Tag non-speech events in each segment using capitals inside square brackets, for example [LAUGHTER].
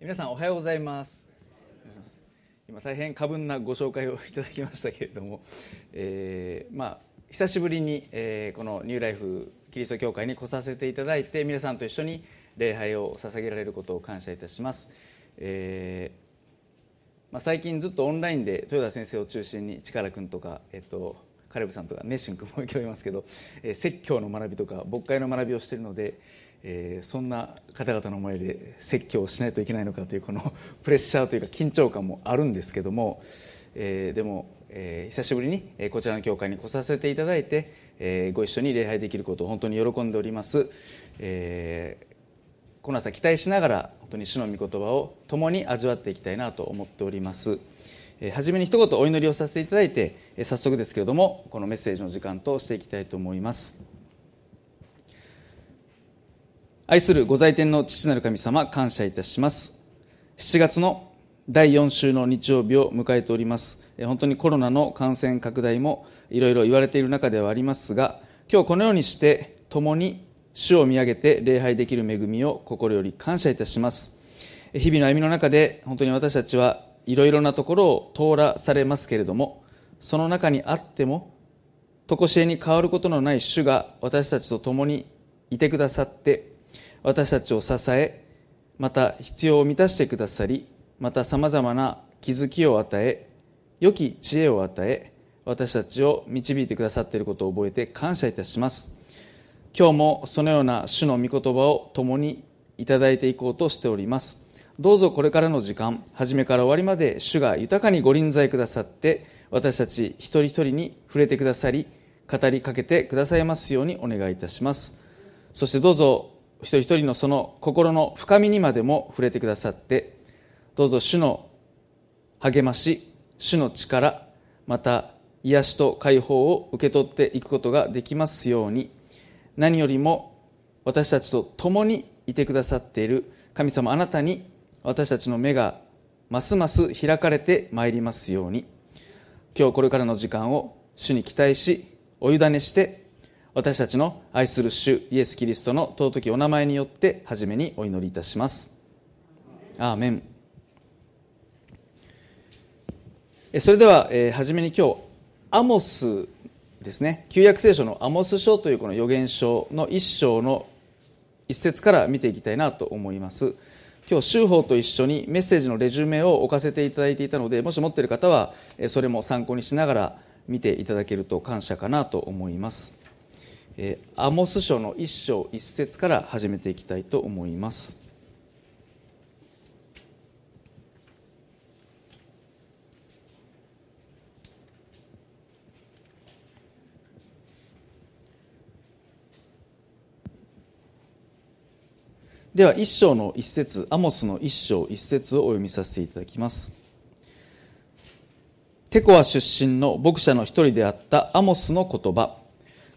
皆さんおはようございます。今大変過分なご紹介をいただきましたけれども、えー、まあ久しぶりに、えー、このニューライフキリスト教会に来させていただいて皆さんと一緒に礼拝を捧げられることを感謝いたします、えー、まあ、最近ずっとオンラインで豊田先生を中心に力君とか、えっと、カレブさんとか熱心君も今日いますけど、えー、説教の学びとか牧会の学びをしているのでえー、そんな方々の前で説教をしないといけないのかというこの [LAUGHS] プレッシャーというか緊張感もあるんですけども、えー、でも、えー、久しぶりにこちらの教会に来させていただいて、えー、ご一緒に礼拝できることを本当に喜んでおります、えー、この朝期待しながら本当に主の御言葉を共に味わっていきたいなと思っております。え初めに一言お祈りをさせていただいて早速ですけれどもこのメッセージの時間としていきたいと思います。愛するご在天の父なる神様、感謝いたします。7月の第4週の日曜日を迎えております。本当にコロナの感染拡大もいろいろ言われている中ではありますが、今日このようにして共に主を見上げて礼拝できる恵みを心より感謝いたします。日々の歩みの中で本当に私たちはいろいろなところを通らされますけれども、その中にあっても、とこしえに変わることのない主が私たちと共にいてくださって、私たちを支えまた必要を満たしてくださりまたさまざまな気づきを与え良き知恵を与え私たちを導いてくださっていることを覚えて感謝いたします。今日もそのような主の御言葉を共にいただいていこうとしております。どうぞこれからの時間初めから終わりまで主が豊かにご臨在くださって私たち一人一人に触れてくださり語りかけてくださいますようにお願いいたします。そしてどうぞ一人一人のその心の深みにまでも触れてくださってどうぞ主の励まし主の力また癒しと解放を受け取っていくことができますように何よりも私たちと共にいてくださっている神様あなたに私たちの目がますます開かれてまいりますように今日これからの時間を主に期待しお委ねして私たちの愛する主イエス・キリストの尊きお名前によって初めにお祈りいたします。アーメン。それでは、えー、初めに今日アモスですね。旧約聖書のアモス書というこの預言書の一章の一節から見ていきたいなと思います。今日、修法と一緒にメッセージのレジュメを置かせていただいていたのでもし持っている方はそれも参考にしながら見ていただけると感謝かなと思います。えー、アモス書の一章一節から始めていきたいと思います。では一章の一節アモスの一章一節をお読みさせていただきます。テコア出身の牧者の一人であったアモスの言葉。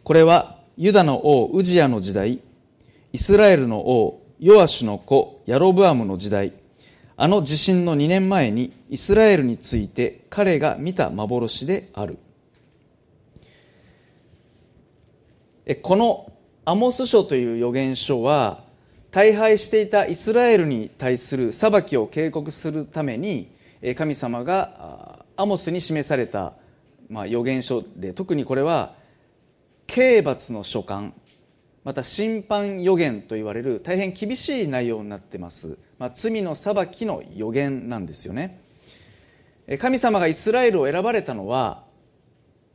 これはユダの王ウジヤの時代、イスラエルの王ヨアシュの子ヤロブアムの時代、あの地震の2年前にイスラエルについて彼が見た幻である。このアモス書という預言書は大敗していたイスラエルに対する裁きを警告するために神様がアモスに示された預言書で特にこれは刑罰の書簡また審判予言と言われる大変厳しい内容になってます、まあ、罪の裁きの予言なんですよね。神様がイスラエルを選ばれたのは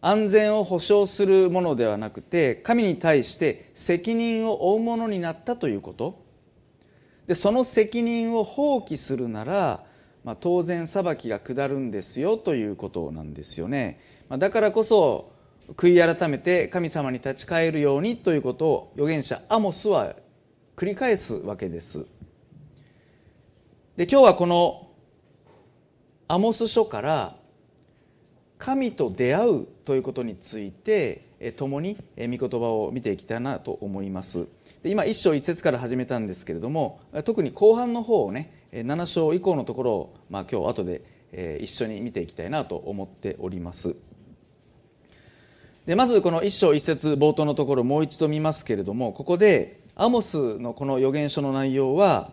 安全を保障するものではなくて神に対して責任を負うものになったということ。でその責任を放棄するなら、まあ、当然裁きが下るんですよということなんですよね、まあ、だからこそ悔い改めて神様に立ち返るようにということを預言者アモスは繰り返すわけです。で今日はこのアモス書から神と出会うということについて共に御言葉を見ていきたいなと思います。で今一章一節から始めたんですけれども特に後半の方をね7章以降のところを、まあ、今日後で一緒に見ていきたいなと思っております。でまずこの一章一節冒頭のところもう一度見ますけれどもここでアモスのこの預言書の内容は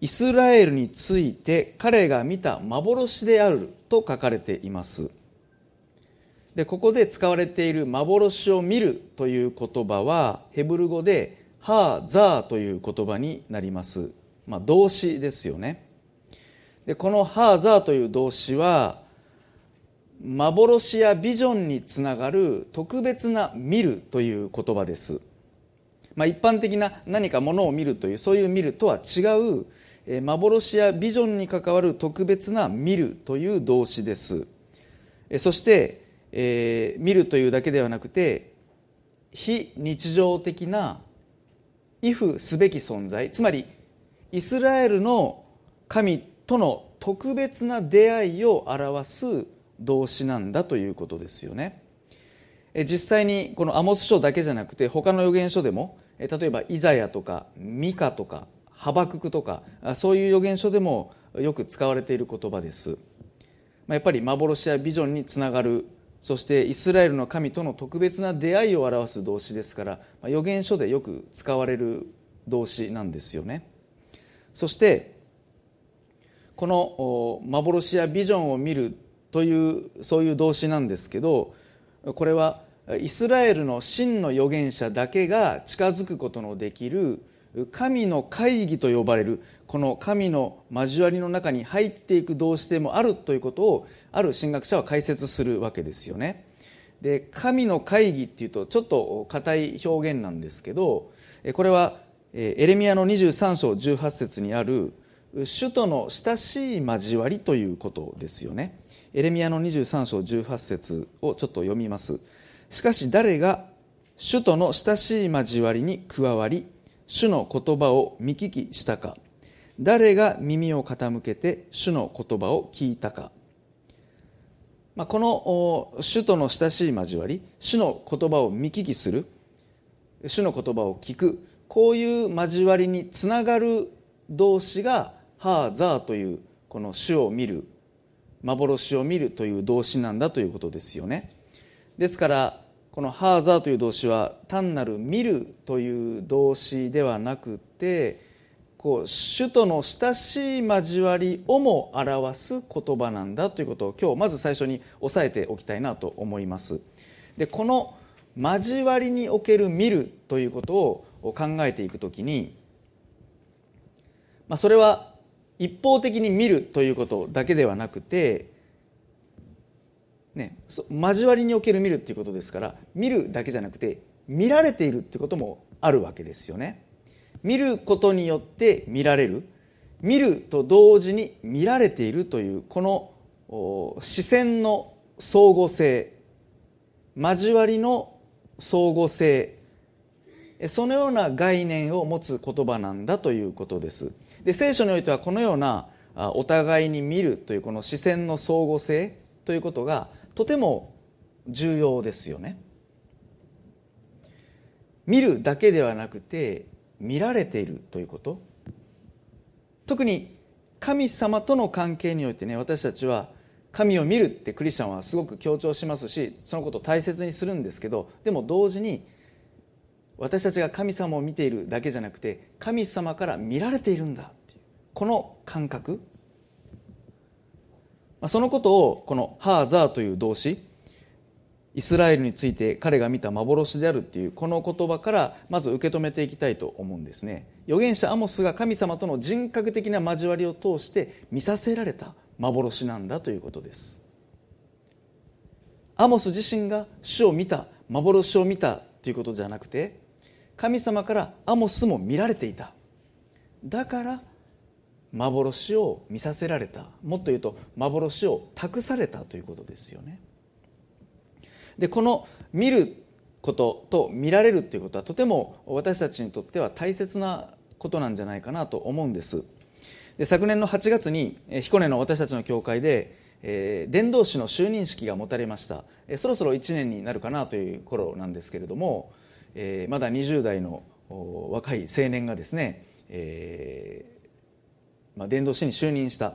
イスラエルについて彼が見た幻であると書かれています。でここで使われている幻を見るという言葉はヘブル語でハーザーという言葉になります、まあ、動詞ですよね。でこのハーザーという動詞は幻やビジョンにつながる特別な見るという言葉です、まあ、一般的な何かものを見るというそういう見るとは違う幻やビジョンに関わる特別な見るという動詞です。そして、えー、見るというだけではなくて非日常的な畏怖すべき存在つまりイスラエルの神との特別な出会いを表す動詞なんだということですよね。実際にこのアモス書だけじゃなくて他の預言書でも例えばイザヤとかミカとかハバククとかそういう預言書でもよく使われている言葉です。やっぱり幻やビジョンにつながる。そしてイスラエルの神との特別な出会いを表す動詞ですから預言書でよく使われる動詞なんですよね。そしてこの幻やビジョンを見るというそういう動詞なんですけどこれはイスラエルの真の預言者だけが近づくことのできる神の会議と呼ばれるこの神の交わりの中に入っていく動詞でもあるということをある神学者は解説するわけですよね。で神の会議っていうとちょっと硬い表現なんですけどこれはエレミアの23章18節にある主との親しい交わりということですよね。エレミアの23章18節をちょっと読みます。しかし誰が主との親しい交わりに加わり主の言葉を見聞きしたか。誰が耳を傾けて主の言葉を聞いたか、まあ、この主との親しい交わり主の言葉を見聞きする主の言葉を聞くこういう交わりにつながる動詞がハーザーというこの主を見る幻を見るという動詞なんだということですよね。ですからこの「ハーザー」という動詞は単なる「見る」という動詞ではなくてこう主との親しい交わりをも表す言葉なんだということを今日まず最初に押さえておきたいなと思います。でこの交わりにおける見るということを考えていくときに、まあ、それは一方的に見るということだけではなくて、ね、交わりにおける見るっていうことですから見るだけじゃなくて見られているってこともあるわけですよね。見ることによって見られる。見ると同時に見られているというこの視線の相互性交わりの相互性そのような概念を持つ言葉なんだということです。で聖書においてはこのようなお互いに見るというこの視線の相互性ということがとても重要ですよね。見るだけではなくて見られているということ。特に神様との関係においてね私たちは神を見るってクリスチャンはすごく強調しますしそのことを大切にするんですけどでも同時に私たちが神様を見ているだけじゃなくて神様から見られているんだこの感覚。そのことをこの「ハーザー」という動詞イスラエルについて彼が見た幻であるっていうこの言葉からまず受け止めていきたいと思うんですね。預言者アモスが神様との人格的な交わりを通して見させられた幻なんだということです。アモス自身が主を見た幻を見たということじゃなくて神様からアモスも見られていた。だから幻を見させられた。もっと言うと幻を託されたということですよね。でこの見ることと見られるということはとても私たちにとっては大切なことなんじゃないかなと思うんです。で昨年の8月に彦根の私たちの教会で、えー、伝道師の就任式が持たれました、え、そろそろ1年になるかなという頃なんですけれどもえー、まだ20代の若い青年がですね、えーまあ、伝道師に就任した。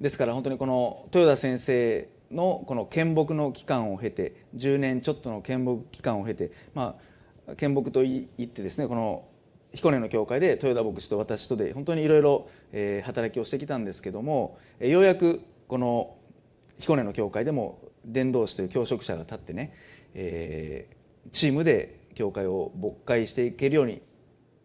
ですから本当にこの豊田先生のこの献木の期間を経て10年ちょっとの献木期間を経て、まあ、献木といってですねこの彦根の教会で豊田牧師と私とで本当にいろいろ働きをしてきたんですけどもようやくこの彦根の教会でも伝道師という教職者が立ってね、えー、チームで教会を牧会していけるように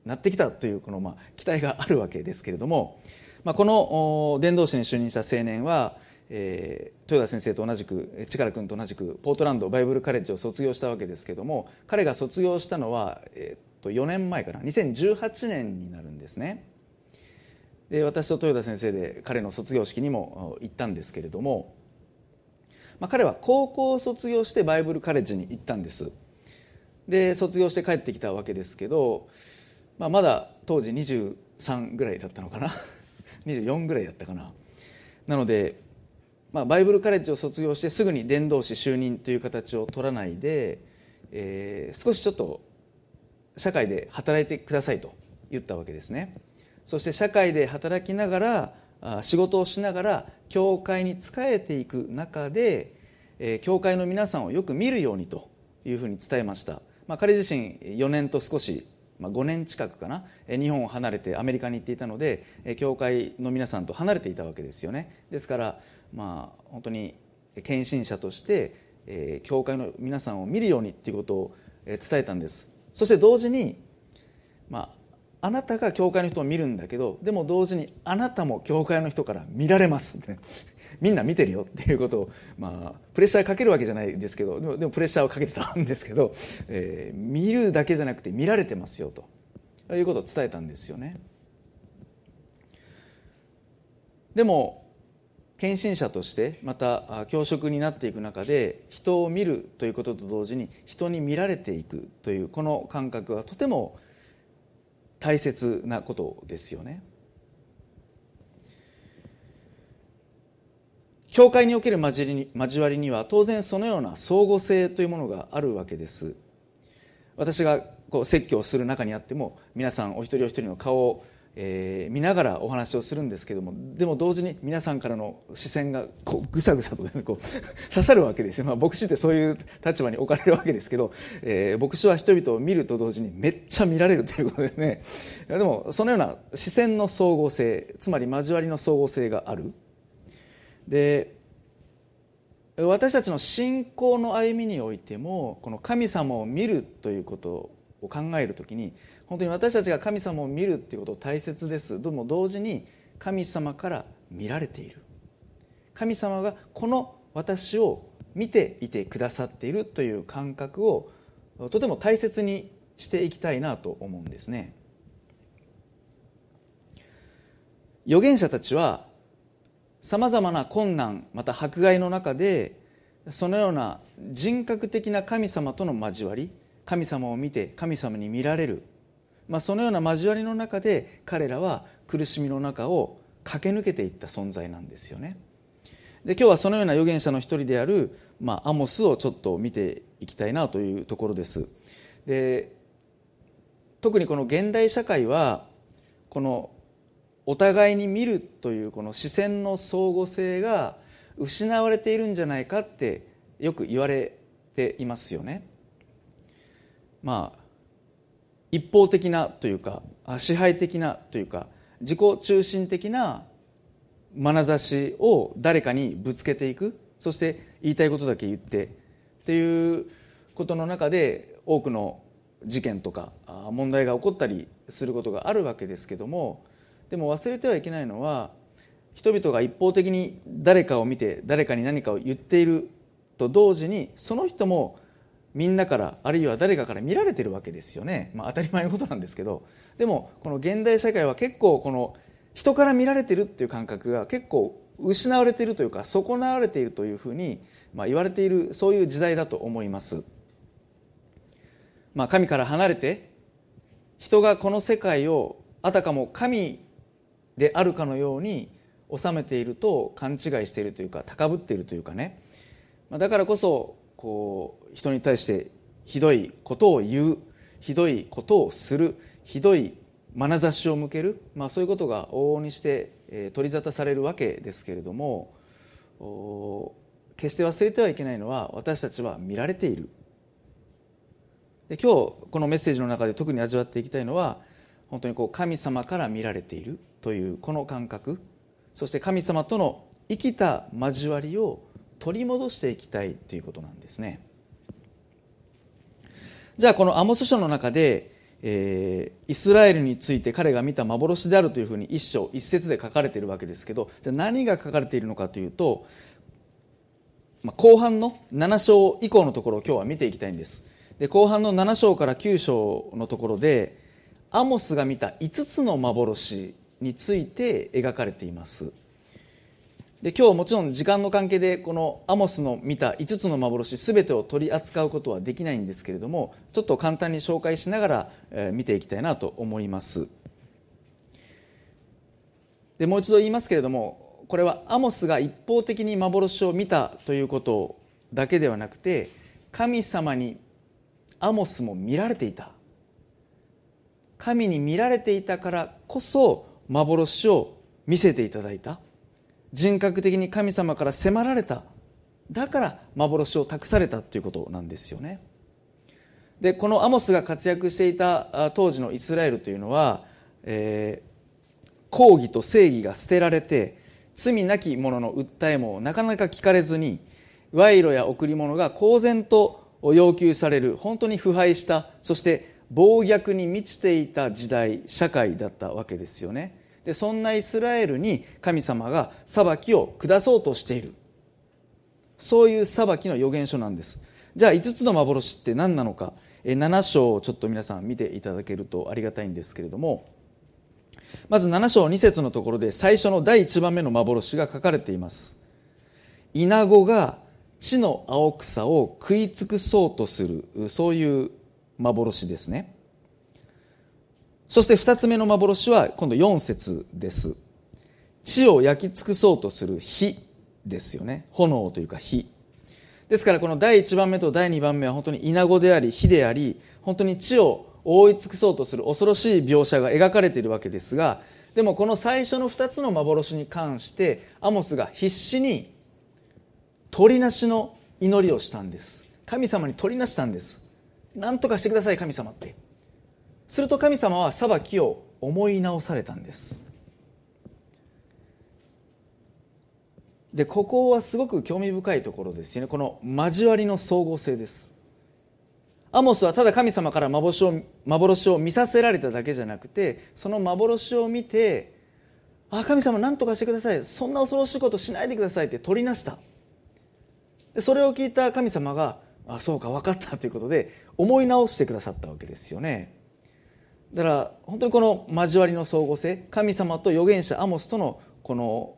なってきたというこのまあ期待があるわけですけれども、まあ、この伝道師に就任した青年は、えー、豊田先生と同じく力君と同じくポートランドバイブルカレッジを卒業したわけですけども彼が卒業したのは、えー、と4年前かな。2018年になるんですね。で私と豊田先生で彼の卒業式にも行ったんですけれども、まあ、彼は高校を卒業してバイブルカレッジに行ったんです。で卒業して帰ってきたわけですけど、まあ、まだ当時23ぐらいだったのかな。24ぐらいだったかな。なので、まあ、バイブルカレッジを卒業してすぐに伝道師就任という形を取らないで、えー、少しちょっと社会で働いてくださいと言ったわけですね。そして社会で働きながら仕事をしながら教会に仕えていく中で教会の皆さんをよく見るようにというふうに伝えました、まあ、彼自身4年と少し、まあ、5年近くかな日本を離れてアメリカに行っていたので教会の皆さんと離れていたわけですよね。ですからまあ本当に献身者として教会の皆さんを見るようにっていうことを伝えたんです。そして同時に、まあ、あなたが教会の人を見るんだけどでも同時にあなたも教会の人から見られます。[LAUGHS] みんな見てるよっていうことを、まあ、プレッシャーかけるわけじゃないですけどでもでもプレッシャーをかけてたんですけど、えー、見るだけじゃなくて見られてますよと。いうことを伝えたんですよね。でも献身者としてまた教職になっていく中で人を見るということと同時に人に見られていくというこの感覚はとても大切なことですよね。教会における交わりには当然そのような相互性というものがあるわけです。私がこう説教する中にあっても皆さんお一人お一人の顔を、え、見ながらお話をするんですけどもでも同時に皆さんからの視線がこうぐさぐさと、ね、こう [LAUGHS] 刺さるわけですよ、まあ、牧師ってそういう立場に置かれるわけですけど、えー、牧師は人々を見ると同時にめっちゃ見られるということでね。でもそのような視線の相互性つまり交わりの相互性がある。で私たちの信仰の歩みにおいてもこの神様を見るということを考える時に本当に私たちが神様を見るっていうこと大切です。でも同時に神様から見られている。神様がこの私を見ていてくださっているという感覚をとても大切にしていきたいなと思うんですね。預言者たちはさまざまな困難また迫害の中でそのような人格的な神様との交わり神様を見て神様に見られる、まあ、そのような交わりの中で彼らは苦しみの中を駆け抜けていった存在なんですよね。で今日はそのような預言者の一人である、まあ、アモスをちょっと見ていきたいなというところです。で特にこの現代社会はこのお互いに見るというこの視線の相互性が失われているんじゃないかってよく言われていますよね。まあ一方的なというか支配的なというか自己中心的な眼差しを誰かにぶつけていくそして言いたいことだけ言ってっていうことの中で多くの事件とか問題が起こったりすることがあるわけですけどもでも忘れてはいけないのは人々が一方的に誰かを見て誰かに何かを言っていると同時にその人もみんなからあるいは誰かから見られてるわけですよね、まあ、当たり前のことなんですけど。でもこの現代社会は結構この人から見られてるっていう感覚が結構失われているというか損なわれているというふうに、まあ、言われているそういう時代だと思います、まあ、神から離れて人がこの世界をあたかも神であるかのように収めていると勘違いしているというか高ぶっているというかね。だからこそこう人に対してひどいことを言うひどいことをするひどい眼差しを向ける、まあ、そういうことが往々にして、取り沙汰されるわけですけれども決して忘れてはいけないのは私たちは見られている。で今日このメッセージの中で特に味わっていきたいのは本当にこう神様から見られている。というこの感覚そして神様との生きた交わりを取り戻していきたいということなんですね。じゃあこのアモス書の中で、えー、イスラエルについて彼が見た幻であるというふうに一章一節で書かれているわけですけどじゃあ何が書かれているのかというと、まあ、後半の7章以降のところを今日は見ていきたいんです。で後半の7章から9章のところでアモスが見た5つの幻について描かれています。で今日もちろん時間の関係でこのアモスの見た5つの幻全てを取り扱うことはできないんですけれどもちょっと簡単に紹介しながら、見ていきたいなと思います。でもう一度言いますけれどもこれはアモスが一方的に幻を見たということだけではなくて神様にアモスも見られていた。神に見られていたからこそ幻を見せていただいた。人格的に神様から迫られた。だから幻を託されたということなんですよね。でこのアモスが活躍していた当時のイスラエルというのは、えー、抗議と正義が捨てられて罪なき者の訴えもなかなか聞かれずに賄賂や贈り物が公然と要求される本当に腐敗したそして暴虐に満ちていた時代社会だったわけですよね。でそんなイスラエルに神様が裁きを下そうとしている。そういう裁きの予言書なんです。じゃあ5つの幻って何なのか。7章をちょっと皆さん見ていただけるとありがたいんですけれども。まず7章2節のところで最初の第1番目の幻が書かれています。イナゴが地の青草を食い尽くそうとする。そういう幻ですね。そして二つ目の幻は今度4節です。地を焼き尽くそうとする火ですよね。炎というか火。ですからこの第1番目と第2番目は本当に稲子であり火であり、本当に地を覆い尽くそうとする恐ろしい描写が描かれているわけですが、でもこの最初の2つの幻に関してアモスが必死に鳥なしの祈りをしたんです。神様に鳥なしたんです。何とかしてください神様って。すると神様は裁きを思い直されたんです。でここはすごく興味深いところですよね。この交わりの総合性です。アモスはただ神様から幻を幻を見させられただけじゃなくてその幻を見て「あ神様何とかしてください。そんな恐ろしいことしないでください」って取りなした。でそれを聞いた神様が「あそうか分かった」ということで思い直してくださったわけですよね。だから本当にこの交わりの相互性神様と預言者アモスとのこの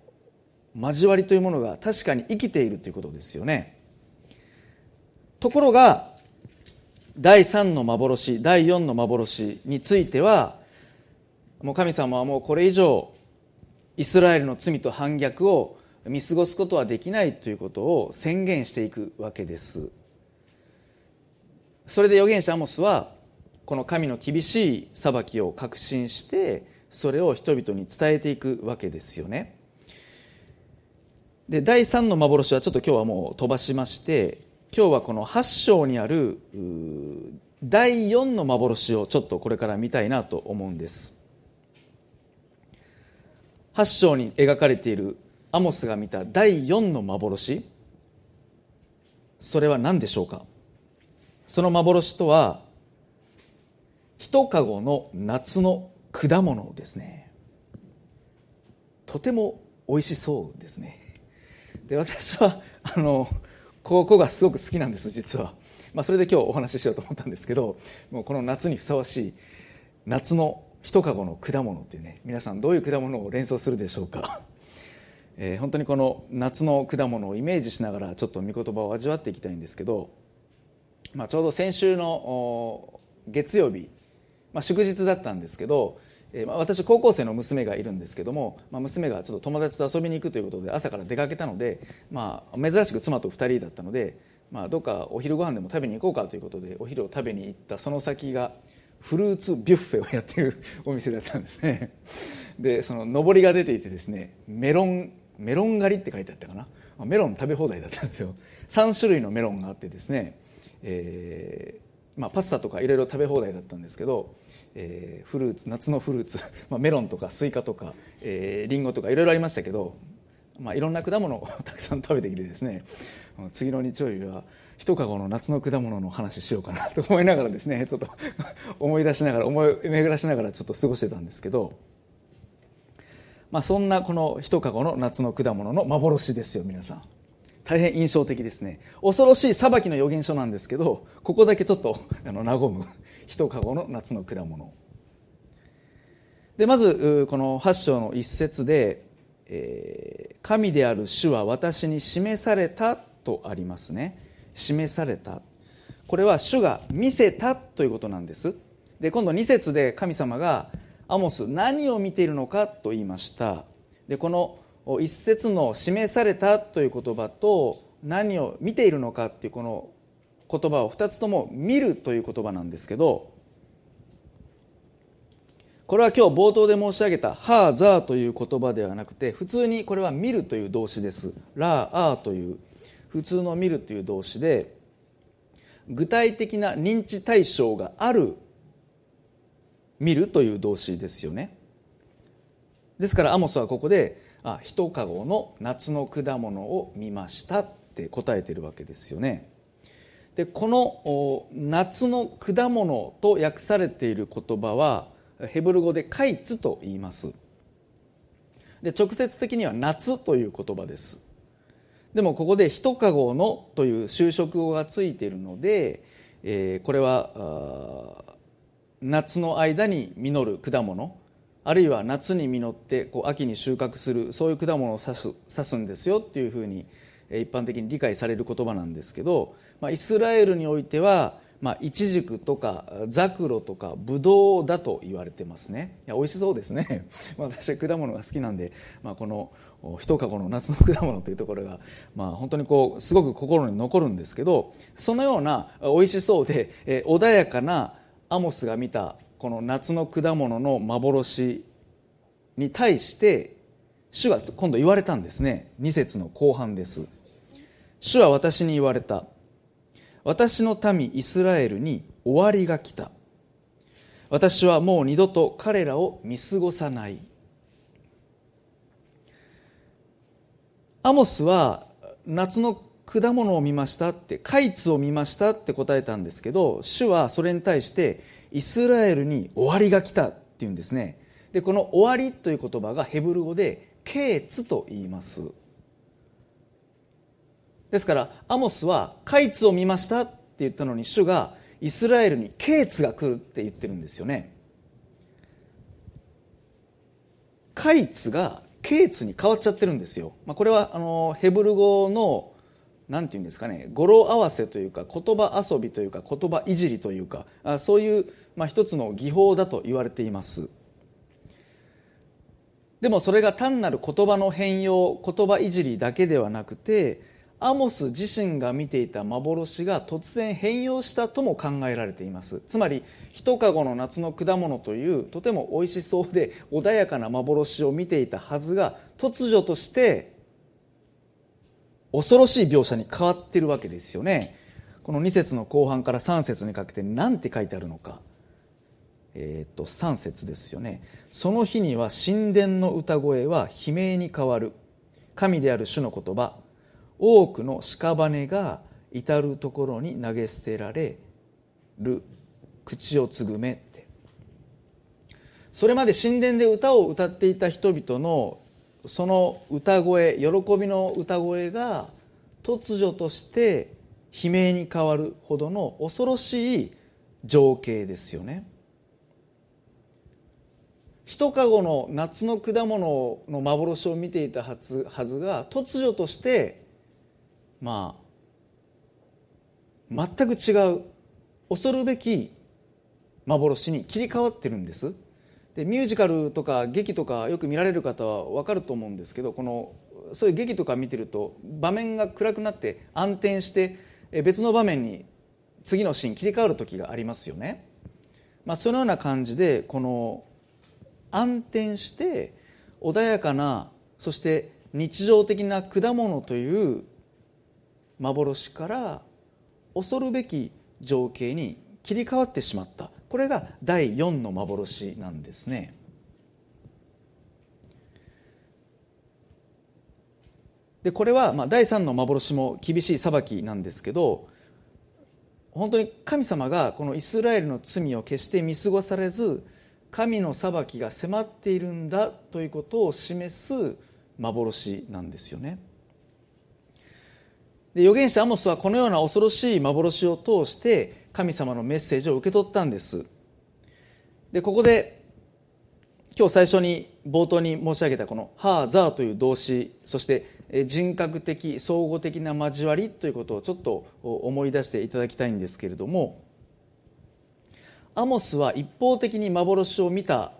交わりというものが確かに生きているということですよね。ところが第3の幻第4の幻についてはもう神様はもうこれ以上イスラエルの罪と反逆を見過ごすことはできないということを宣言していくわけです。それで預言者アモスはこの神の厳しい裁きを確信してそれを人々に伝えていくわけですよね。で第3の幻はちょっと今日はもう飛ばしまして今日はこの8章にある第4の幻をちょっとこれから見たいなと思うんです。8章に描かれているアモスが見た第4の幻。それは何でしょうか？その幻とは一籠の夏の果物ですね。とても美味しそうですね。[LAUGHS] で私はあのここがすごく好きなんです実は、まあ、それで今日お話ししようと思ったんですけどもうこの夏にふさわしい夏の一籠の果物っていうね皆さんどういう果物を連想するでしょうか、[LAUGHS] えー、本当にこの夏の果物をイメージしながらちょっと御言葉を味わっていきたいんですけど、まあ、ちょうど先週の月曜日まあ、祝日だったんですけど、えー、まあ私高校生の娘がいるんですけども、まあ、娘がちょっと友達と遊びに行くということで朝から出かけたので、まあ、珍しく妻と2人だったので、まあ、どっかお昼ご飯でも食べに行こうかということでお昼を食べに行ったその先がフルーツビュッフェをやってるお店だったんですね。でその上りが出ていてですねメロンメロン狩りって書いてあったかな？メロン食べ放題だったんですよ。3種類のメロンがあってですね、えーまあ、パスタとかいろいろ食べ放題だったんですけどえー、フルーツ夏のフルーツ、[LAUGHS] まあ、メロンとかスイカとか、えー、リンゴとかいろいろありましたけど、まあ、いろんな果物を [LAUGHS] たくさん食べてきてですね次の日曜日は一籠の夏の果物の話しようかなと思いながらですね [LAUGHS] ちょっと思い出しながら思い巡らしながらちょっと過ごしてたんですけど、まあ、そんなこの一籠の夏の果物の幻ですよ皆さん。大変印象的ですね。恐ろしい裁きの予言書なんですけどここだけちょっとあの和む一籠の夏の果物。でまずこの8章の一節で、えー、神である主は私に示された」とありますね。示された。これは主が見せたということなんです。で今度2節で神様がアモス何を見ているのかと言いました。でこの一節の示されたという言葉と何を見ているのかっていうこの言葉を2つとも見るという言葉なんですけどこれは今日冒頭で申し上げた「ハーザー」という言葉ではなくて普通にこれは「見る」という動詞です「ラーアー」という普通の「見る」という動詞で具体的な認知対象がある「見る」という動詞ですよね。ですからアモスはここであ一籠の夏の果物を見ましたって答えてるわけですよね。でこの夏の果物と訳されている言葉はヘブル語でカイツと言います。で直接的には夏という言葉です。でもここで一籠のという修飾語がついているので、えー、これは夏の間に実る果物あるいは夏に実ってこう秋に収穫するそういう果物を指す指すんですよっていうふうに一般的に理解される言葉なんですけど、まあ、イスラエルにおいては、まあ、イチジクとかザクロとかブドウだと言われてますね。いや美味しそうですね。[LAUGHS] 私は果物が好きなんで、まあ、この一籠の夏の果物というところが、まあ、本当にこうすごく心に残るんですけどそのような美味しそうで、え穏やかなアモスが見たこの夏の果物の幻に対して主が今度言われたんですね。2節の後半です。主は私に言われた。私の民イスラエルに終わりが来た。私はもう二度と彼らを見過ごさない。アモスは夏の果物を見ましたってカイツを見ましたって答えたんですけど主はそれに対してイスラエルに終わりが来たっていうんですね。でこの終わりという言葉がヘブル語でケーツと言います。ですからアモスはカイツを見ましたって言ったのに主がイスラエルにケーツが来るって言ってるんですよね。カイツがケーツに変わっちゃってるんですよ、まあ、これはあのヘブル語の何て言うんですかね語呂合わせというか言葉遊びというか言葉いじりというかそういうまあ、一つの技法だと言われています。でもそれが単なる言葉の変容言葉いじりだけではなくてアモス自身が見ていた幻が突然変容したとも考えられています。つまり一籠の夏の果物というとても美味しそうで穏やかな幻を見ていたはずが突如として恐ろしい描写に変わってるわけですよね。この2節の後半から3節にかけて何て書いてあるのか。えー、と3節ですよね。その日には神殿の歌声は悲鳴に変わる。神である主の言葉。多くの屍が至る所に投げ捨てられる。口をつぐめって。それまで神殿で歌を歌っていた人々のその歌声喜びの歌声が突如として悲鳴に変わるほどの恐ろしい情景ですよね。一籠の夏の果物の幻を見ていたはずはずが突如としてまあ全く違う恐るべき幻に切り替わってるんです。でミュージカルとか劇とかよく見られる方は分かると思うんですけどこのそういう劇とか見てると場面が暗くなって暗転して別の場面に次のシーン切り替わる時がありますよね。まあ、そのような感じでこの暗転して穏やかなそして日常的な果物という幻から恐るべき情景に切り替わってしまったこれが第4の幻なんですね。でこれはまあ第3の幻も厳しい裁きなんですけど本当に神様がこのイスラエルの罪を決して見過ごされず神の裁きが迫っているんだということを示す幻なんですよね。で預言者アモスはこのような恐ろしい幻を通して神様のメッセージを受け取ったんです。でここで今日最初に冒頭に申し上げたこの「ハーザー」という動詞そして人格的総合的な交わりということをちょっと思い出していただきたいんですけれどもアモスは一方的に幻を見た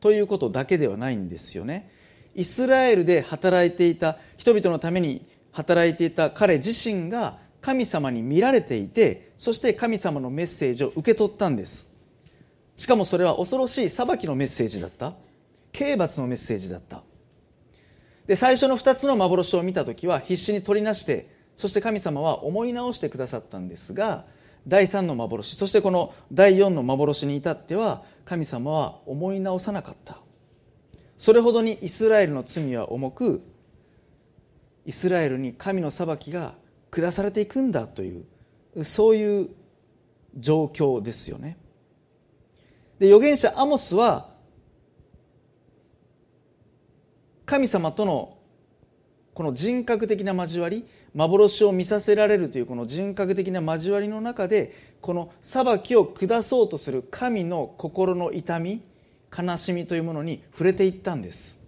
ということだけではないんですよね。イスラエルで働いていた人々のために働いていた彼自身が神様に見られていてそして神様のメッセージを受け取ったんです。しかもそれは恐ろしい裁きのメッセージだった。刑罰のメッセージだった。で最初の2つの幻を見た時は必死に取りなしてそして神様は思い直してくださったんですが第3の幻そしてこの第4の幻に至っては神様は思い直さなかった。それほどにイスラエルの罪は重くイスラエルに神の裁きが下されていくんだというそういう状況ですよね。で預言者アモスは神様とのこの人格的な交わり幻を見させられるというこの人格的な交わりの中でこの裁きを下そうとする神の心の痛み悲しみというものに触れていったんです。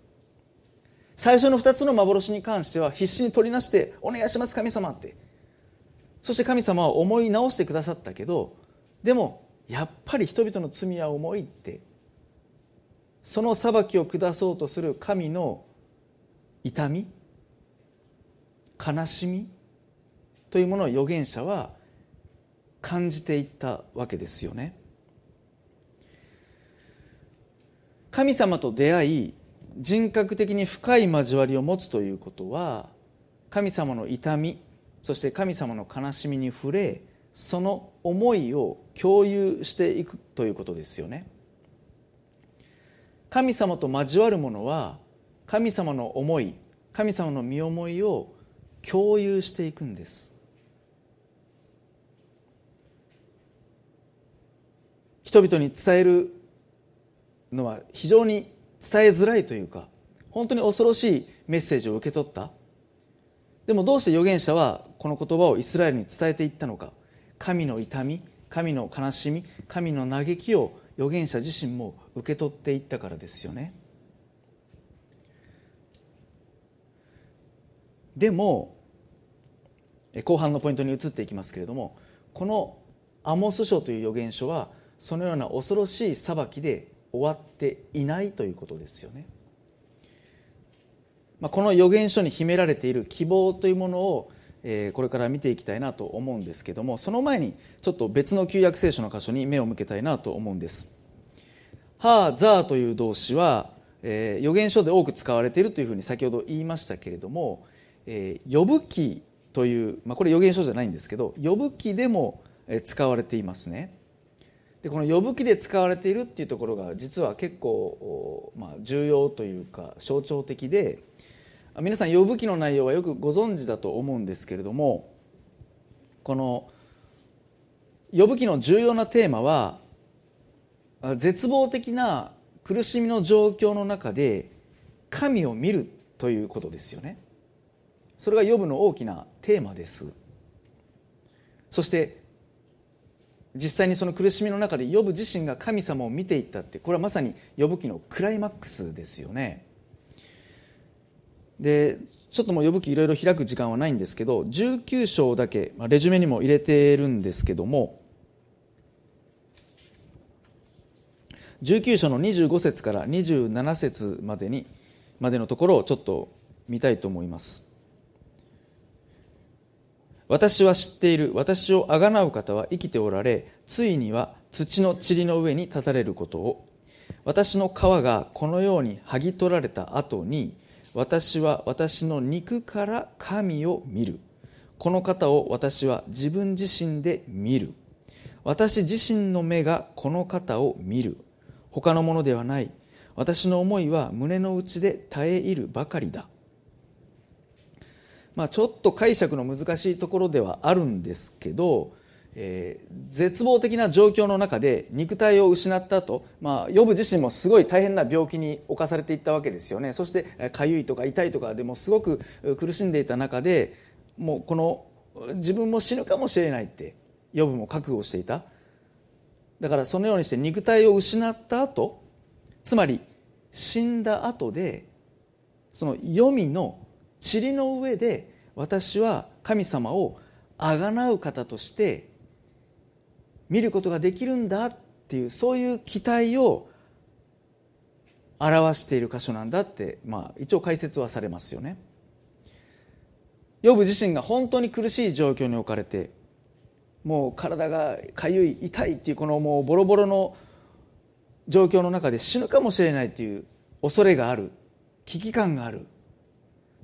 最初の2つの幻に関しては必死に取りなして「お願いします神様」って。そして神様は思い直してくださったけどでもやっぱり人々の罪は重いって。その裁きを下そうとする神の痛み悲しみというものを預言者は感じていったわけですよね。神様と出会い人格的に深い交わりを持つということは神様の痛みそして神様の悲しみに触れその思いを共有していくということですよね。神様と交わる者は神様の思い神様の身思いを共有していくんです。人々に伝えるのは非常に伝えづらいというか本当に恐ろしいメッセージを受け取った。でもどうして預言者はこの言葉をイスラエルに伝えていったのか。神の痛み神の悲しみ神の嘆きを預言者自身も受け取っていったからですよね。でも後半のポイントに移っていきますけれどもこのアモス書という預言書はそのような恐ろしい裁きで終わっていないということですよね。まあ、この預言書に秘められている希望というものを、これから見ていきたいなと思うんですけどもその前にちょっと別の旧約聖書の箇所に目を向けたいなと思うんです。ハーザーという動詞は、えー、預言書で多く使われているというふうに先ほど言いましたけれども、えー、呼ぶ記という、まあ、これ預言書じゃないんですけど呼ぶ記でも使われていますねでこの呼ぶ記で使われているっていうところが実は結構、まあ、重要というか象徴的で皆さん呼ぶ記の内容はよくご存知だと思うんですけれどもこの呼ぶ記の重要なテーマは絶望的な苦しみの状況の中で神を見るということですよね。それがヨブの大きなテーマです。そして実際にその苦しみの中でヨブ自身が神様を見ていったってこれはまさにヨブ記のクライマックスですよね。でちょっともう呼ぶ記いろいろ開く時間はないんですけど19章だけまあレジュメにも入れてるんですけども19章の25節から27節までにまでのところをちょっと見たいと思います。私は知っている。私をあがなう方は生きておられついには土の塵の上に立たれることを。私の皮がこのように剥ぎ取られた後に私は私の肉から神を見る。この方を私は自分自身で見る。私自身の目がこの方を見る。他のものではない。私の思いは胸の内で耐えいるばかりだ。まあちょっと解釈の難しいところではあるんですけどえー、絶望的な状況の中で肉体を失ったと、まあ、ヨブ自身もすごい大変な病気に侵されていったわけですよね。そしてかゆいとか痛いとかでもすごく苦しんでいた中でもうこの自分も死ぬかもしれないってヨブも覚悟していた。だからそのようにして肉体を失った後つまり死んだ後でその黄泉の塵の上で私は神様をあがなう方として見ることができるんだっていうそういう期待を表している箇所なんだって、まあ、一応解説はされますよね。ヨブ自身が本当に苦しい状況に置かれてもう体がかゆい痛いっていうこのもうボロボロの状況の中で死ぬかもしれないっていう恐れがある危機感がある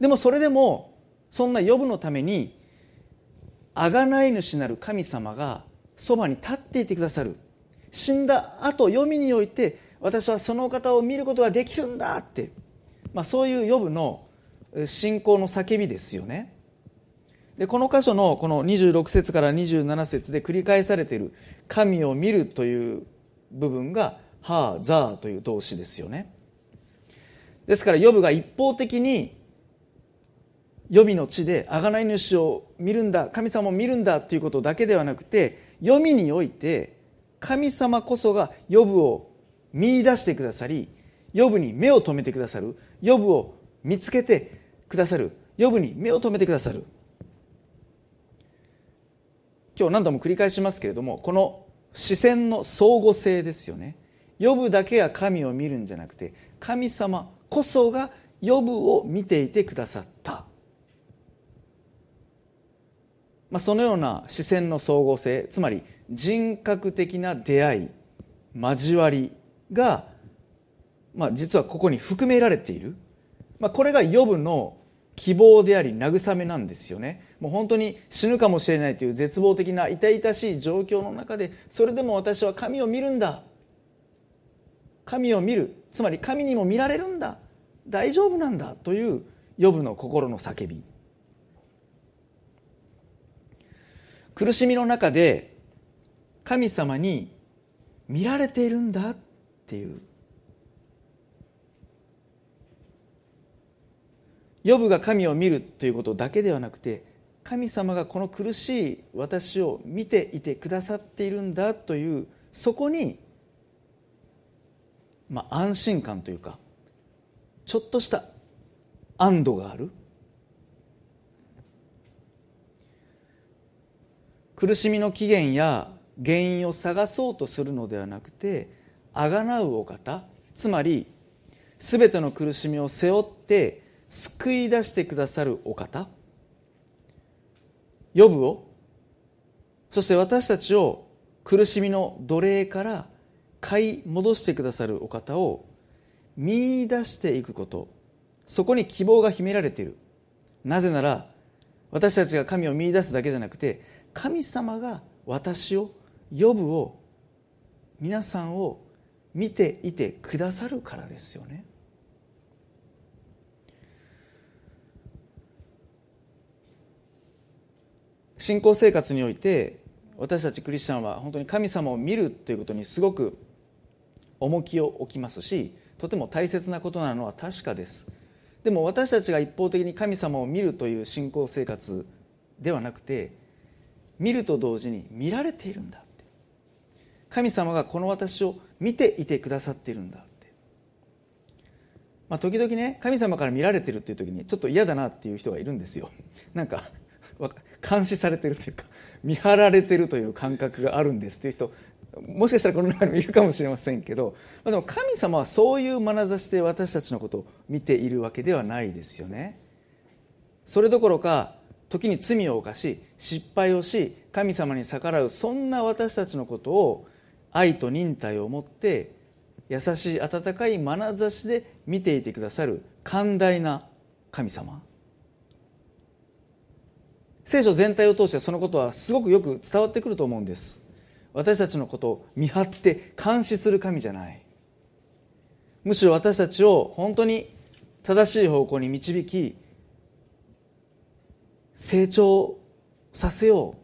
でもそれでもそんなヨブのために贖い主なる神様がそばに立っていてくださる。死んだ後読みにおいて私はその方を見ることができるんだって、まあ、そういうヨブの信仰の叫びですよね。でこの箇所のこの26節から27節で繰り返されている「神を見る」という部分が「ハーザー」という動詞ですよね。ですからヨブが一方的に予備の地で贖い主を見るんだ神様を見るんだということだけではなくて読みにおいて神様こそが予部を見出してくださり予部に目を留めてくださる予部を見つけてくださる予部に目を留めてくださる。今日何度も繰り返しますけれどもこの視線の相互性ですよね。予部だけが神を見るんじゃなくて神様こそが予部を見ていてくださった。まあ、そのような視線の総合性つまり人格的な出会い交わりが、まあ、実はここに含められている、まあ、これが予部の希望であり慰めなんですよね。もう本当に死ぬかもしれないという絶望的な痛々しい状況の中でそれでも私は神を見るんだ。神を見る。つまり神にも見られるんだ。大丈夫なんだ。という予部の心の叫び。苦しみの中で神様に見られているんだっていう。ヨブが神を見るということだけではなくて神様がこの苦しい私を見ていてくださっているんだというそこに、まあ、安心感というかちょっとした安堵がある。苦しみの起源や原因を探そうとするのではなくてあがなうお方つまり全ての苦しみを背負って救い出してくださるお方予部をそして私たちを苦しみの奴隷から買い戻してくださるお方を見出していくこと。そこに希望が秘められている。なぜなら私たちが神を見出すだけじゃなくて神様が私を呼ぶを皆さんを見ていてくださるからですよね。信仰生活において私たちクリスチャンは本当に神様を見るということにすごく重きを置きますしとても大切なことなのは確かです。でも私たちが一方的に神様を見るという信仰生活ではなくて見ると同時に見られているんだって。神様がこの私を見ていてくださっているんだって、まあ、時々ね神様から見られてるっていう時にちょっと嫌だなっていう人がいるんですよ。[LAUGHS] なんか監視されてるというか見張られてるという感覚があるんですっていう人もしかしたらこの中にもいるかもしれませんけど、まあ、でも神様はそういう眼差しで私たちのことを見ているわけではないですよね。それどころか時に罪を犯し失敗をし神様に逆らうそんな私たちのことを愛と忍耐を持って優しい温かい眼差しで見ていてくださる寛大な神様。聖書全体を通してそのことはすごくよく伝わってくると思うんです。私たちのことを見張って監視する神じゃない。むしろ私たちを本当に正しい方向に導き成長させよ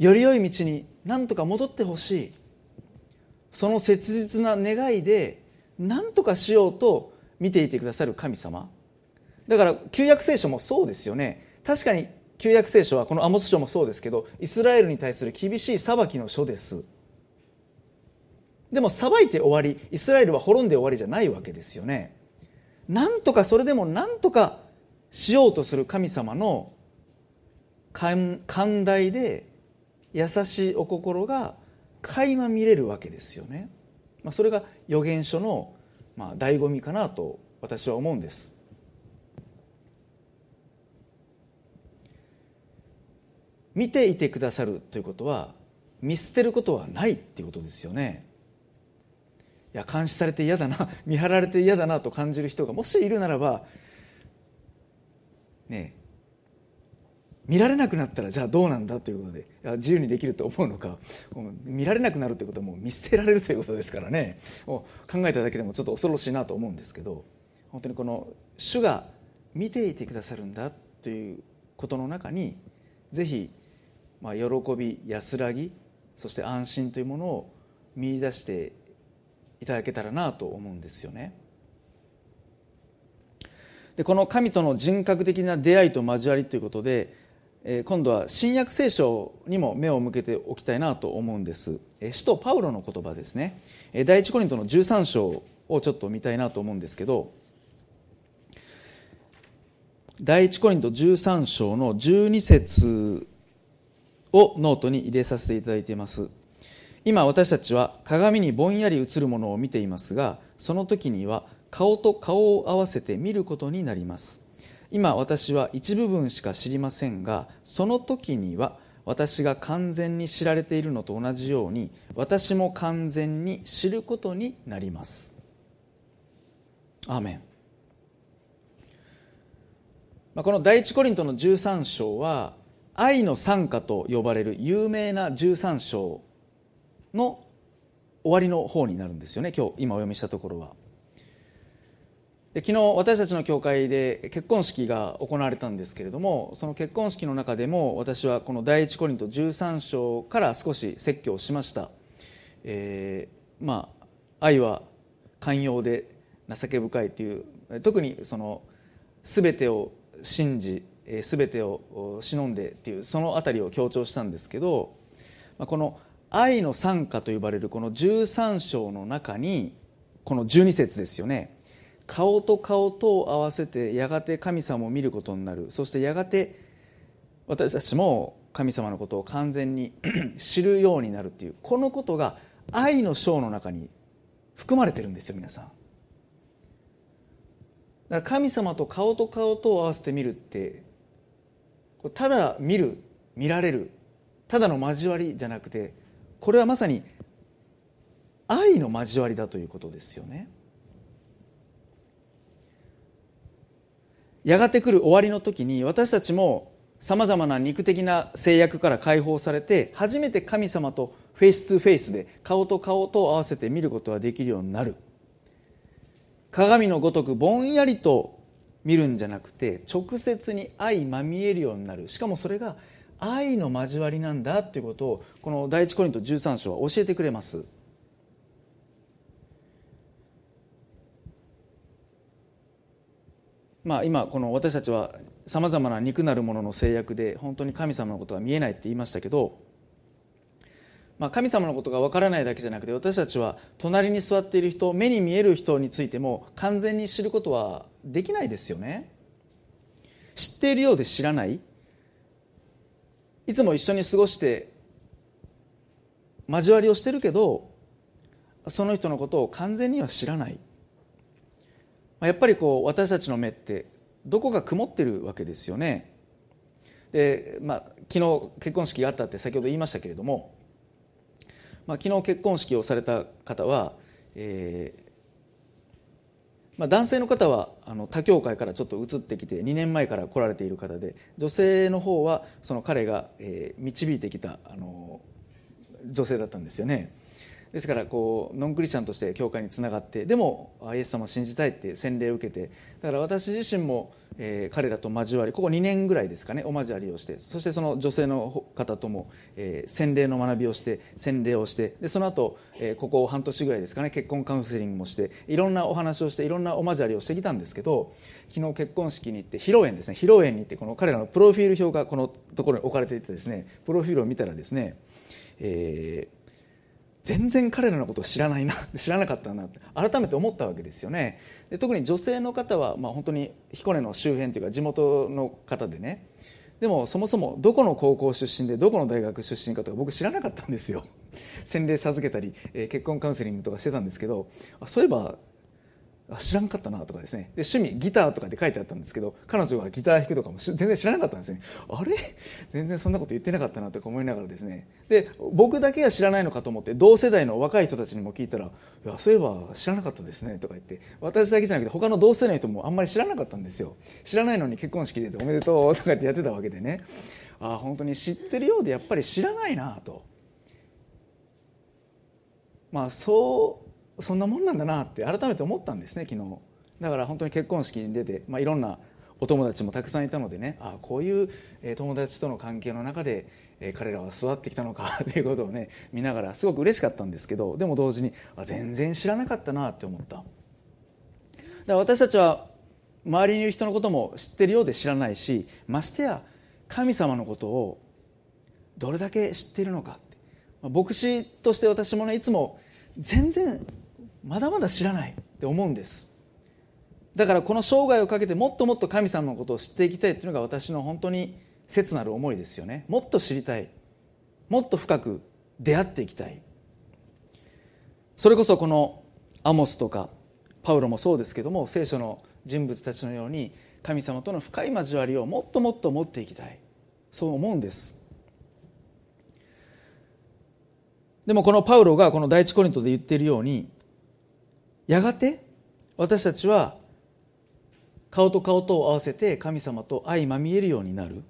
う。より良い道に何とか戻ってほしい。その切実な願いで何とかしようと見ていてくださる神様。だから旧約聖書もそうですよね。確かに旧約聖書はこのアモス書もそうですけどイスラエルに対する厳しい裁きの書です。でも裁いて終わりイスラエルは滅んで終わりじゃないわけですよね。なんとかそれでもなんとかしようとする神様の寛大で優しいお心が垣間見れるわけですよね、まあ、それが預言書のまあ醍醐味かなと私は思うんです。見ていてくださるということは見捨てることはないっていうことですよね。いや監視されて嫌だな見張られて嫌だなと感じる人がもしいるならばね見られなくなったらじゃあどうなんだ？ということで自由にできると思うのか。見られなくなるということはもう見捨てられるということですからね。考えただけでもちょっと恐ろしいなと思うんですけど本当にこの主が見ていてくださるんだということの中にぜひまあ、喜び安らぎそして安心というものを見出していただけたらなと思うんですよね。でこの神との人格的な出会いと交わりということでえ今度は新約聖書にも目を向けておきたいなと思うんです。え使徒パウロの言葉ですね。え第一コリントの13章をちょっと見たいなと思うんですけど第一コリント13章の12節をノートに入れさせていただいています。今私たちは鏡にぼんやり映るものを見ていますがその時には顔と顔を合わせて見ることになります。今私は一部分しか知りませんがその時には私が完全に知られているのと同じように私も完全に知ることになります。アーメン。この第一コリントの13章は愛の賛歌と呼ばれる有名な13章の終わりの方になるんですよね今日今お読みしたところは。で昨日私たちの教会で結婚式が行われたんですけれどもその結婚式の中でも私はこの第一コリント13章から少し説教しました、えー、まあ愛は寛容で情け深いという特にその全てを信じ全てを忍んでっていうその辺りを強調したんですけどこの愛の賛歌と呼ばれるこの13章の中にこの12節ですよね。顔と顔とを合わせてやがて神様を見ることになる。そしてやがて私たちも神様のことを完全に [CLEARS THROAT] 知るようになるっていう。このことが愛の章の中に含まれてるんですよ皆さん。だから神様と顔と顔とを合わせて見るってただ見る見られるただの交わりじゃなくてこれはまさに愛の交わりだということですよね。やがて来る終わりの時に私たちもさまざまな肉的な制約から解放されて初めて神様と face to face で顔と顔と合わせて見ることができるようになる。鏡のごとくぼんやりと見るんじゃなくて直接に相まみえるようになる。しかもそれが愛の交わりなんだということをこの第一コリント13章は教えてくれます。まあ今この私たちはさまざまな肉なるものの制約で本当に神様のことが見えないって言いましたけどまあ、神様のことがわからないだけじゃなくて私たちは隣に座っている人目に見える人についても完全に知ることはできないですよね。知っているようで知らない。いつも一緒に過ごして交わりをしてるけどその人のことを完全には知らない。やっぱりこう私たちの目ってどこか曇ってるわけですよね。で、まあ、昨日結婚式があったって先ほど言いましたけれどもまあ、昨日結婚式をされた方は、えーまあ、男性の方はあの他教会からちょっと移ってきて2年前から来られている方で女性の方はその彼が、えー、導いてきたあの女性だったんですよね。ですからこうノンクリスチャンとして教会につながってでもイエス様を信じたいって洗礼を受けてだから私自身も、えー、彼らと交わりここ2年ぐらいですかねお交わりをしてそしてその女性の方とも、えー、洗礼の学びをして洗礼をしてでその後、えー、ここ半年ぐらいですかね結婚カウンセリングもしていろんなお話をしていろんなお交わりをしてきたんですけど昨日結婚式に行って披露宴ですね披露宴に行ってこの彼らのプロフィール表がこのところに置かれていてですねプロフィールを見たらですね、えー全然彼らのことを知らないな [LAUGHS] 知らなかったなって改めて思ったわけですよね。で特に女性の方は、まあ、本当に彦根の周辺というか地元の方でね。でもそもそもどこの高校出身でどこの大学出身かとか僕知らなかったんですよ。[LAUGHS] 洗礼授けたり、えー、結婚カウンセリングとかしてたんですけどあそういえば知らんかったなとかですね。で趣味ギターとかで書いてあったんですけど彼女がギター弾くとかも全然知らなかったんですね。あれ？全然そんなこと言ってなかったなとか思いながらですね。で僕だけが知らないのかと思って同世代の若い人たちにも聞いたら「いやそういえば知らなかったですね」とか言って私だけじゃなくて他の同世代の人もあんまり知らなかったんですよ。知らないのに結婚式でおめでとうとかってやってたわけでね。ああ本当に知ってるようでやっぱり知らないなと。まあそうそんなもんなんだなって改めて思ったんですね昨日だから本当に結婚式に出て、まあ、いろんなお友達もたくさんいたのでねああこういう友達との関係の中で彼らは育ってきたのか [LAUGHS] ということをね見ながらすごく嬉しかったんですけどでも同時にあ全然知らなかったなって思った。だから私たちは周りにいる人のことも知ってるようで知らないしましてや神様のことをどれだけ知っているのかって、牧師として私もねいつも全然まだまだ知らないって思うんです。だからこの生涯をかけてもっともっと神様のことを知っていきたいっていうのが私の本当に切なる思いですよね。もっと知りたい。もっと深く出会っていきたい。それこそこのアモスとかパウロもそうですけども聖書の人物たちのように神様との深い交わりをもっともっと持っていきたい。そう思うんです。でもこのパウロがこの第一コリントで言っているようにやがて私たちは顔と顔とを合わせて神様と相まみえるようになる。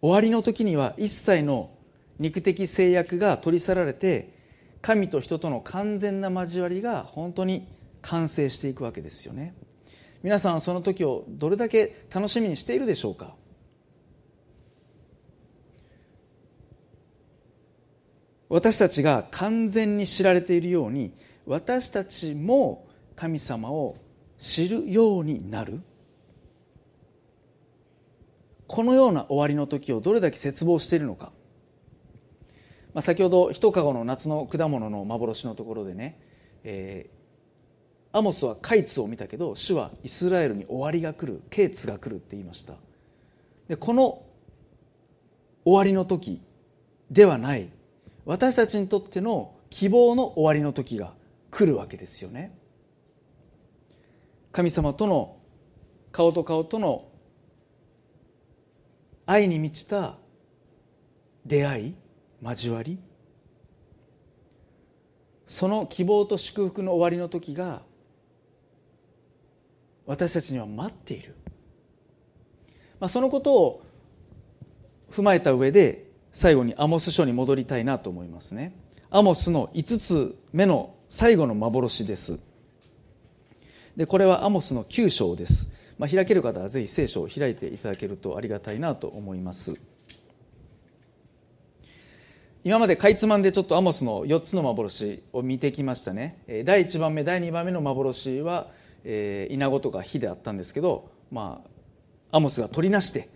終わりの時には一切の肉的制約が取り去られて神と人との完全な交わりが本当に完成していくわけですよね。皆さんはその時をどれだけ楽しみにしているでしょうか？私たちが完全に知られているように私たちも神様を知るようになる。このような終わりの時をどれだけ絶望しているのか、まあ、先ほど一籠の夏の果物の幻のところでね、えー、アモスはカイツを見たけど主はイスラエルに終わりが来るケーツが来るって言いました。でこの終わりの時ではない。私たちにとっての希望の終わりの時が来るわけですよね。神様との顔と顔との愛に満ちた出会い交わり。その希望と祝福の終わりの時が私たちには待っている、まあ、そのことを踏まえた上で最後にアモス書に戻りたいなと思いますね。アモスの5つ目の最後の幻です。でこれはアモスの9章です、まあ、開ける方はぜひ聖書を開いていただけるとありがたいなと思います。今までかいつまんでちょっとアモスの4つの幻を見てきましたね。第1番目第2番目の幻は、えー、稲子とか火であったんですけど、まあ、アモスが取りなして、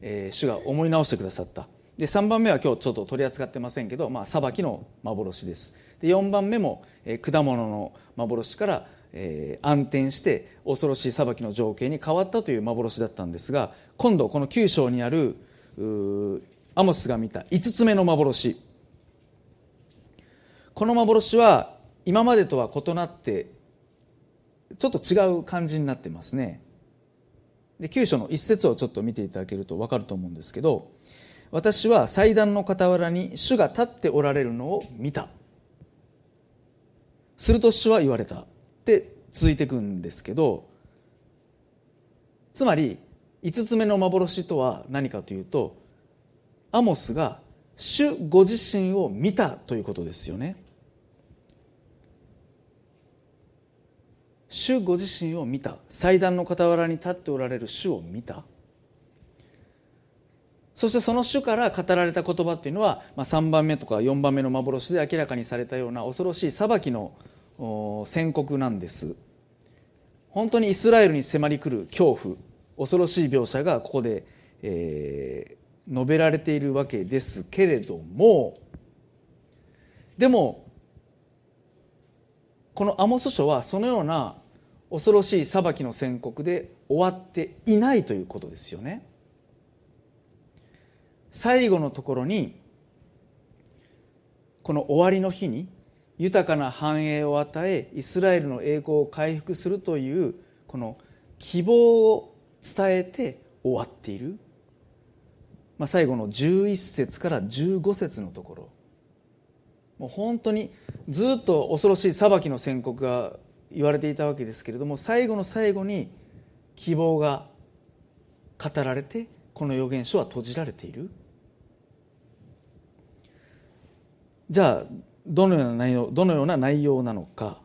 えー、主が思い直してくださった。で3番目は今日ちょっと取り扱ってませんけど、まあ、裁きの幻です。で4番目も、えー、果物の幻から、えー、暗転して恐ろしい裁きの情景に変わったという幻だったんですが今度この9章にあるアモスが見た5つ目の幻。この幻は今までとは異なってちょっと違う感じになってますね。で9章の一節をちょっと見ていただけると分かると思うんですけど私は祭壇の傍らに主が立っておられるのを見た。すると主は言われた。って続いていくんですけどつまり5つ目の幻とは何かというとアモスが主ご自身を見たということですよね。主ご自身を見た。祭壇の傍らに立っておられる主を見た。そしてその主から語られた言葉っていうのは、まあ、3番目とか4番目の幻で明らかにされたような恐ろしい裁きの宣告なんです。本当にイスラエルに迫り来る恐怖恐ろしい描写がここで、えー、述べられているわけですけれどもでもこのアモス書はそのような恐ろしい裁きの宣告で終わっていないということですよね。最後のところにこの終わりの日に豊かな繁栄を与えイスラエルの栄光を回復するというこの希望を伝えて終わっている、まあ、最後の11節から15節のところ。もう本当にずっと恐ろしい裁きの宣告が言われていたわけですけれども最後の最後に希望が語られてこの預言書は閉じられている。じゃあどのような内容どのような内容なのか。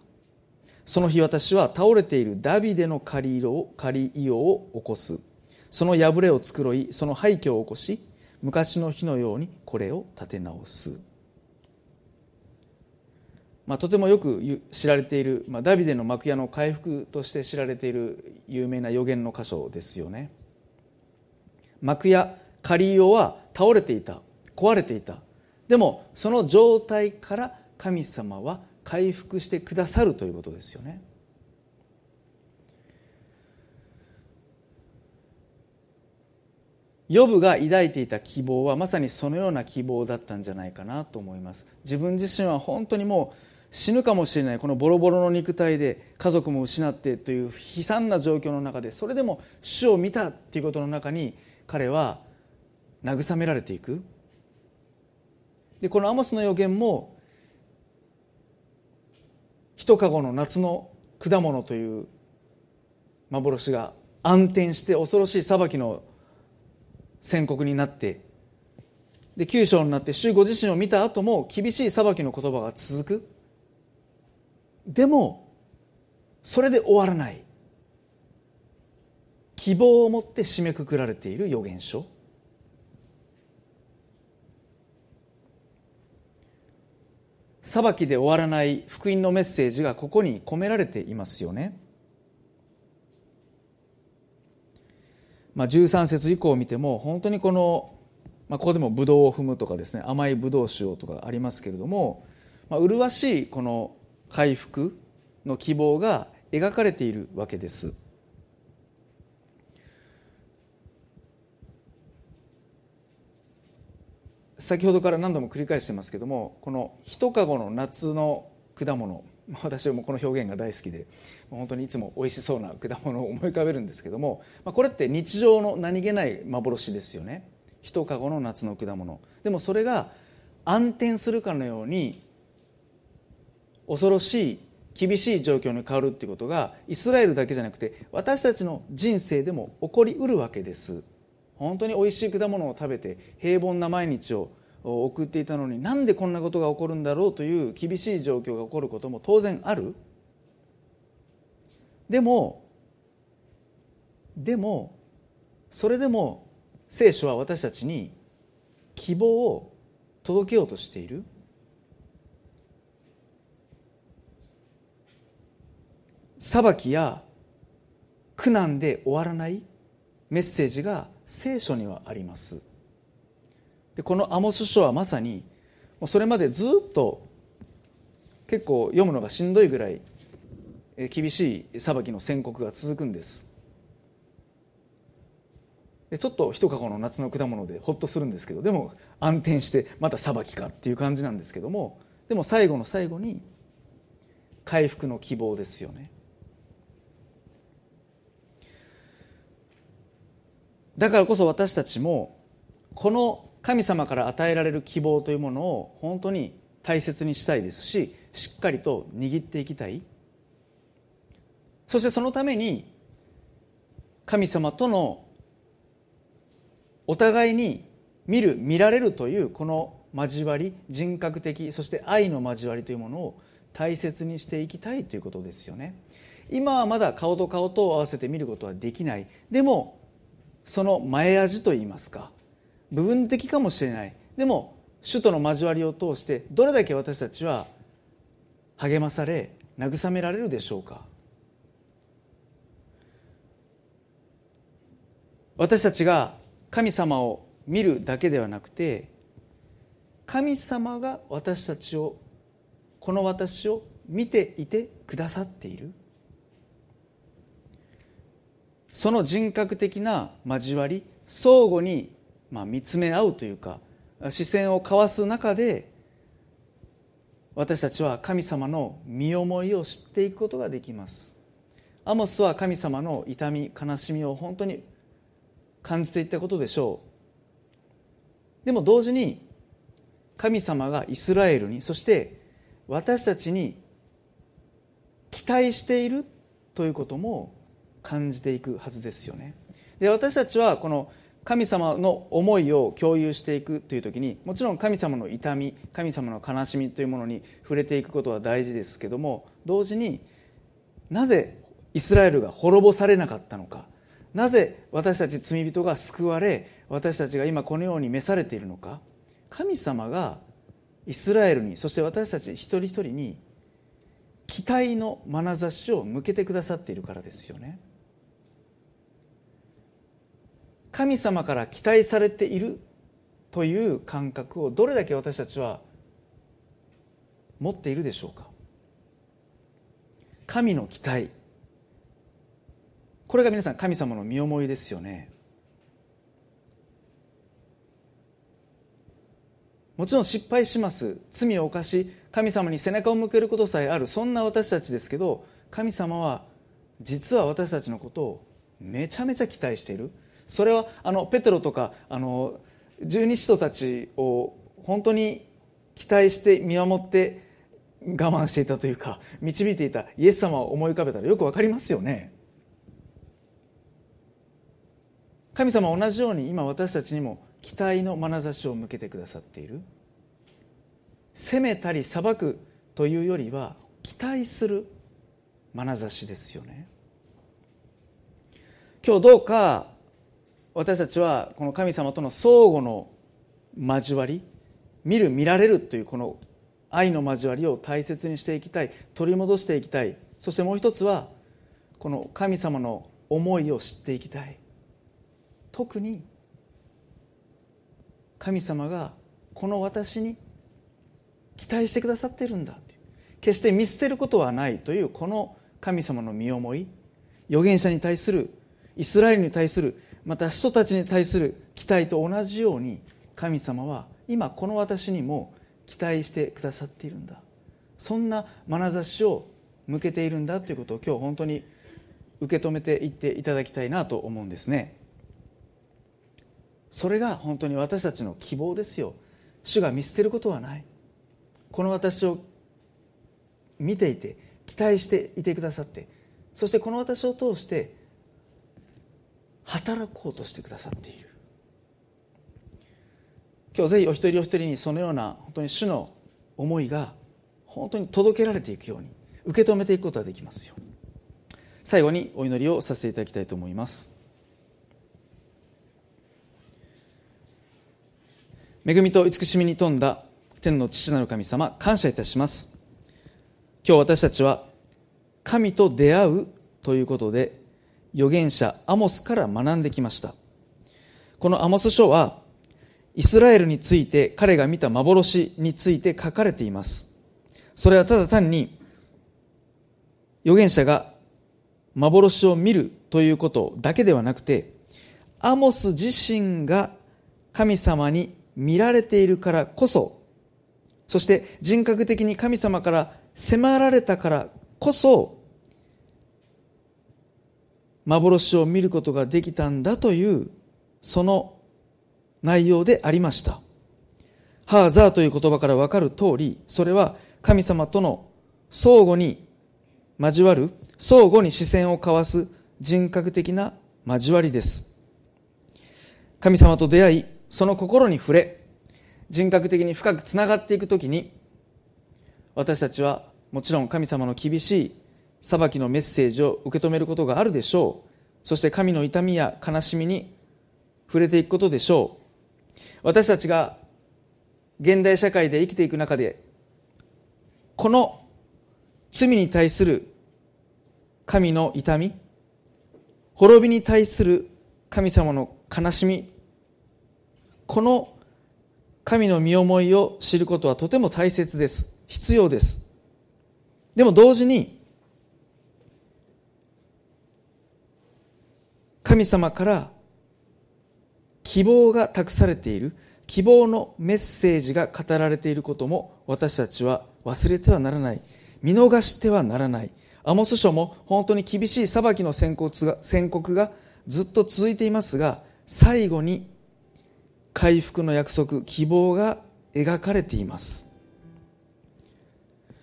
その日私は倒れているダビデの狩り色を狩り色を起こす。その破れを繕いその廃墟を起こし昔の日のようにこれを立て直す、まあ、とてもよく知られている、まあ、ダビデの幕屋の回復として知られている有名な予言の箇所ですよね。幕屋カリオは倒れていた壊れていた。でもその状態から神様は回復してくださるということですよね。ヨブが抱いていた希望はまさにそのような希望だったんじゃないかなと思います。自分自身は本当にもう死ぬかもしれないこのボロボロの肉体で家族も失ってという悲惨な状況の中でそれでも主を見たということの中に彼は慰められていく。でこのアモスの予言も一籠の夏の果物という幻が暗転して恐ろしい裁きの宣告になってで九章になって主ご自身を見た後も厳しい裁きの言葉が続く。でもそれで終わらない。希望を持って締めくくられている預言書。裁きで終わらない福音のメッセージがここに込められていますよね。まあ、13節以降を見ても本当にこの、まあ、ここでもブドウを踏むとかですね甘いブドウ酒をとかありますけれども、まあ、麗しいこの回復の希望が描かれているわけです。先ほどから何度も繰り返してますけどもこの一籠の夏の果物私はもうこの表現が大好きで本当にいつも美味しそうな果物を思い浮かべるんですけどもこれって日常の何気ない幻ですよね。一籠の夏の果物。でもそれが暗転するかのように恐ろしい厳しい状況に変わるっていうことがイスラエルだけじゃなくて私たちの人生でも起こりうるわけです。本当においしい果物を食べて平凡な毎日を送っていたのになんでこんなことが起こるんだろうという厳しい状況が起こることも当然ある。でもでもそれでも聖書は私たちに希望を届けようとしている。裁きや苦難で終わらないメッセージが聖書にはあります。でこのアモス書はまさにそれまでずっと結構読むのがしんどいぐらい厳しい裁きの宣告が続くんです。でちょっと一籠の夏の果物でほっとするんですけどでも暗転してまた裁きかっていう感じなんですけどもでも最後の最後に回復の希望ですよね。だからこそ私たちもこの神様から与えられる希望というものを本当に大切にしたいですししっかりと握っていきたい。そしてそのために神様とのお互いに見る見られるというこの交わり人格的そして愛の交わりというものを大切にしていきたいということですよね。今はまだ顔と顔と合わせて見ることはできない。でもその前味といいますか部分的かもしれない。でも主との交わりを通してどれだけ私たちは励まされ慰められるでしょうか。私たちが神様を見るだけではなくて神様が私たちをこの私を見ていてくださっている。その人格的な交わり相互にまあ見つめ合うというか視線を交わす中で私たちは神様の身思いを知っていくことができます。アモスは神様の痛み悲しみを本当に感じていったことでしょう。でも同時に神様がイスラエルにそして私たちに期待しているということも感じていくはずですよねで私たちはこの神様の思いを共有していくという時にもちろん神様の痛み神様の悲しみというものに触れていくことは大事ですけども同時になぜイスラエルが滅ぼされなかったのかなぜ私たち罪人が救われ私たちが今このように召されているのか神様がイスラエルにそして私たち一人一人に期待の眼差しを向けてくださっているからですよね。神様から期待されているという感覚をどれだけ私たちは持っているでしょうか？神の期待。これが皆さん神様の身思いですよね。もちろん失敗します。罪を犯し神様に背中を向けることさえある。そんな私たちですけど神様は実は私たちのことをめちゃめちゃ期待している。それはあのペテロとかあの十二使徒たちを本当に期待して見守って我慢していたというか導いていたイエス様を思い浮かべたらよくわかりますよね。神様は同じように今私たちにも期待の眼差しを向けてくださっている。責めたり裁くというよりは期待する眼差しですよね。今日どうか私たちはこの神様との相互の交わり見る見られるというこの愛の交わりを大切にしていきたい取り戻していきたい。そしてもう一つはこの神様の思いを知っていきたい。特に神様がこの私に期待してくださってるんだ決して見捨てることはないというこの神様の身思い預言者に対するイスラエルに対するまた人たちに対する期待と同じように神様は今この私にも期待してくださっているんだ。そんな眼差しを向けているんだということを今日本当に受け止めていっていただきたいなと思うんですね。それが本当に私たちの希望ですよ。主が見捨てることはない。この私を見ていて期待していてくださってそしてこの私を通して働こうとしてくださっている。今日ぜひお一人お一人にそのような本当に主の思いが本当に届けられていくように受け止めていくことができますよ最後にお祈りをさせていただきたいと思います。恵みと慈しみに富んだ天の父なる神様感謝いたします。今日私たちは神と出会うということで預言者アモスから学んできました。このアモス書はイスラエルについて彼が見た幻について書かれています。それはただ単に預言者が幻を見るということだけではなくてアモス自身が神様に見られているからこそそして人格的に神様から迫られたからこそ幻を見ることができたんだというその内容でありました。ハーザーという言葉からわかる通り、それは神様との相互に交わる、相互に視線を交わす人格的な交わりです。神様と出会い、その心に触れ、人格的に深くつながっていくときに私たちはもちろん神様の厳しい裁きのメッセージを受け止めることがあるでしょう。そして神の痛みや悲しみに触れていくことでしょう。私たちが現代社会で生きていく中でこの罪に対する神の痛み滅びに対する神様の悲しみこの神の身思いを知ることはとても大切です。必要です。でも同時に神様から希望が託されている希望のメッセージが語られていることも私たちは忘れてはならない。見逃してはならない。アモス書も本当に厳しい裁きの宣告が宣告がずっと続いていますが最後に回復の約束希望が描かれています。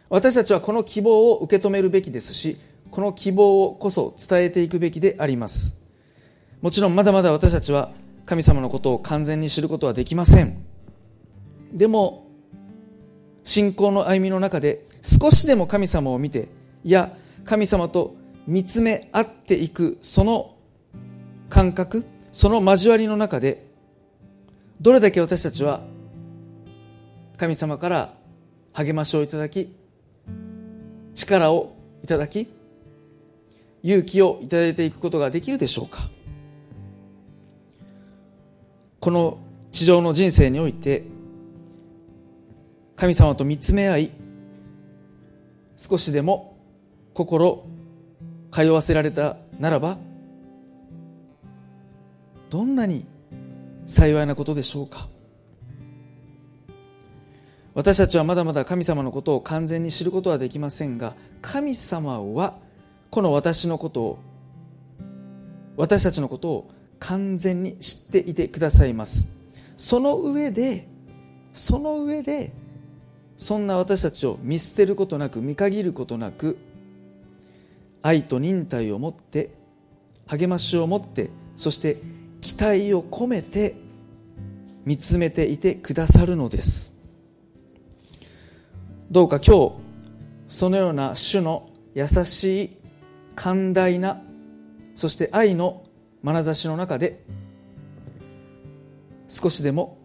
私たちはこの希望を受け止めるべきですしこの希望をこそ伝えていくべきであります。もちろんまだまだ私たちは神様のことを完全に知ることはできません。でも信仰の歩みの中で少しでも神様を見ていや神様と見つめ合っていくその感覚その交わりの中でどれだけ私たちは神様から励ましをいただき力をいただき勇気をいただいていくことができるでしょうか。この地上の人生において神様と見つめ合い少しでも心通わせられたならばどんなに幸いなことでしょうか。私たちはまだまだ神様のことを完全に知ることはできませんが神様はこの私のことを私たちのことを完全に知っていてくださいます。その上でその上でそんな私たちを見捨てることなく見限ることなく愛と忍耐を持って励ましを持ってそして期待を込めて見つめていてくださるのです。どうか今日そのような主の優しい寛大なそして愛の眼差しの中で少しでも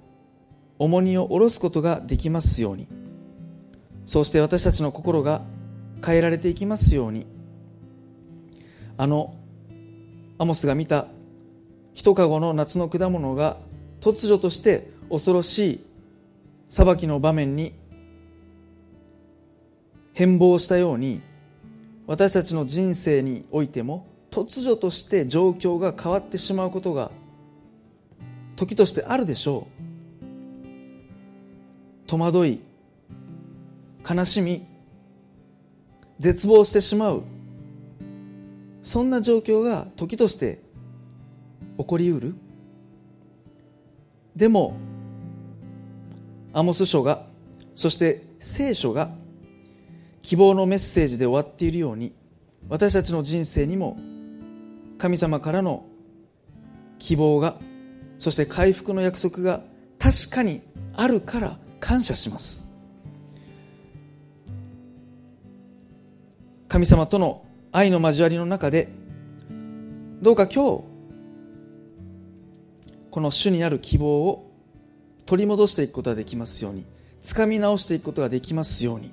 重荷を下ろすことができますように。そうして私たちの心が変えられていきますように。あのアモスが見た一籠の夏の果物が突如として恐ろしい裁きの場面に変貌したように私たちの人生においても突如として状況が変わってしまうことが時としてあるでしょう。戸惑い悲しみ絶望してしまう。そんな状況が時として起こりうる。でもアモス書がそして聖書が希望のメッセージで終わっているように私たちの人生にも神様からの希望がそして回復の約束が確かにあるから感謝します。神様との愛の交わりの中でどうか今日この主にある希望を取り戻していくことができますように掴み直していくことができますように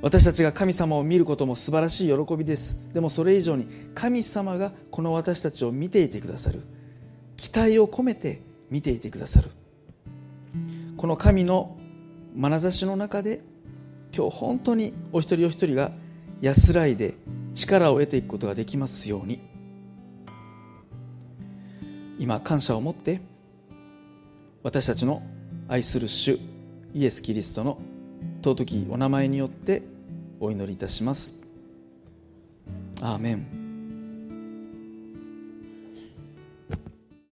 私たちが神様を見ることも素晴らしい喜びです。でもそれ以上に神様がこの私たちを見ていてくださる。期待を込めて見ていてくださる。この神の眼差しの中で今日本当にお一人お一人が安らいで力を得ていくことができますように。今感謝を持って私たちの愛する主イエス・キリストの尊きお名前によってお祈りいたします。アーメン。